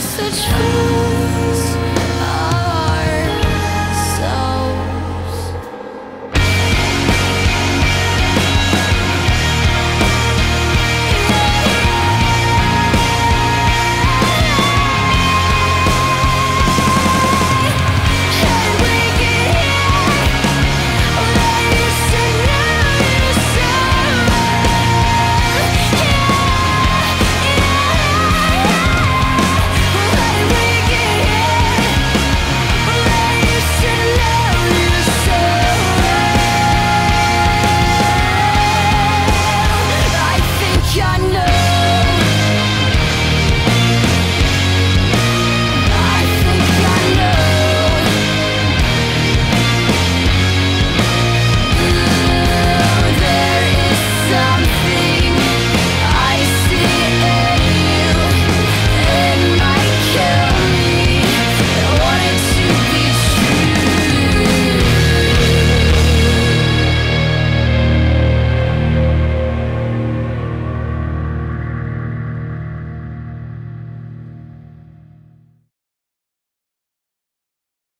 such fools.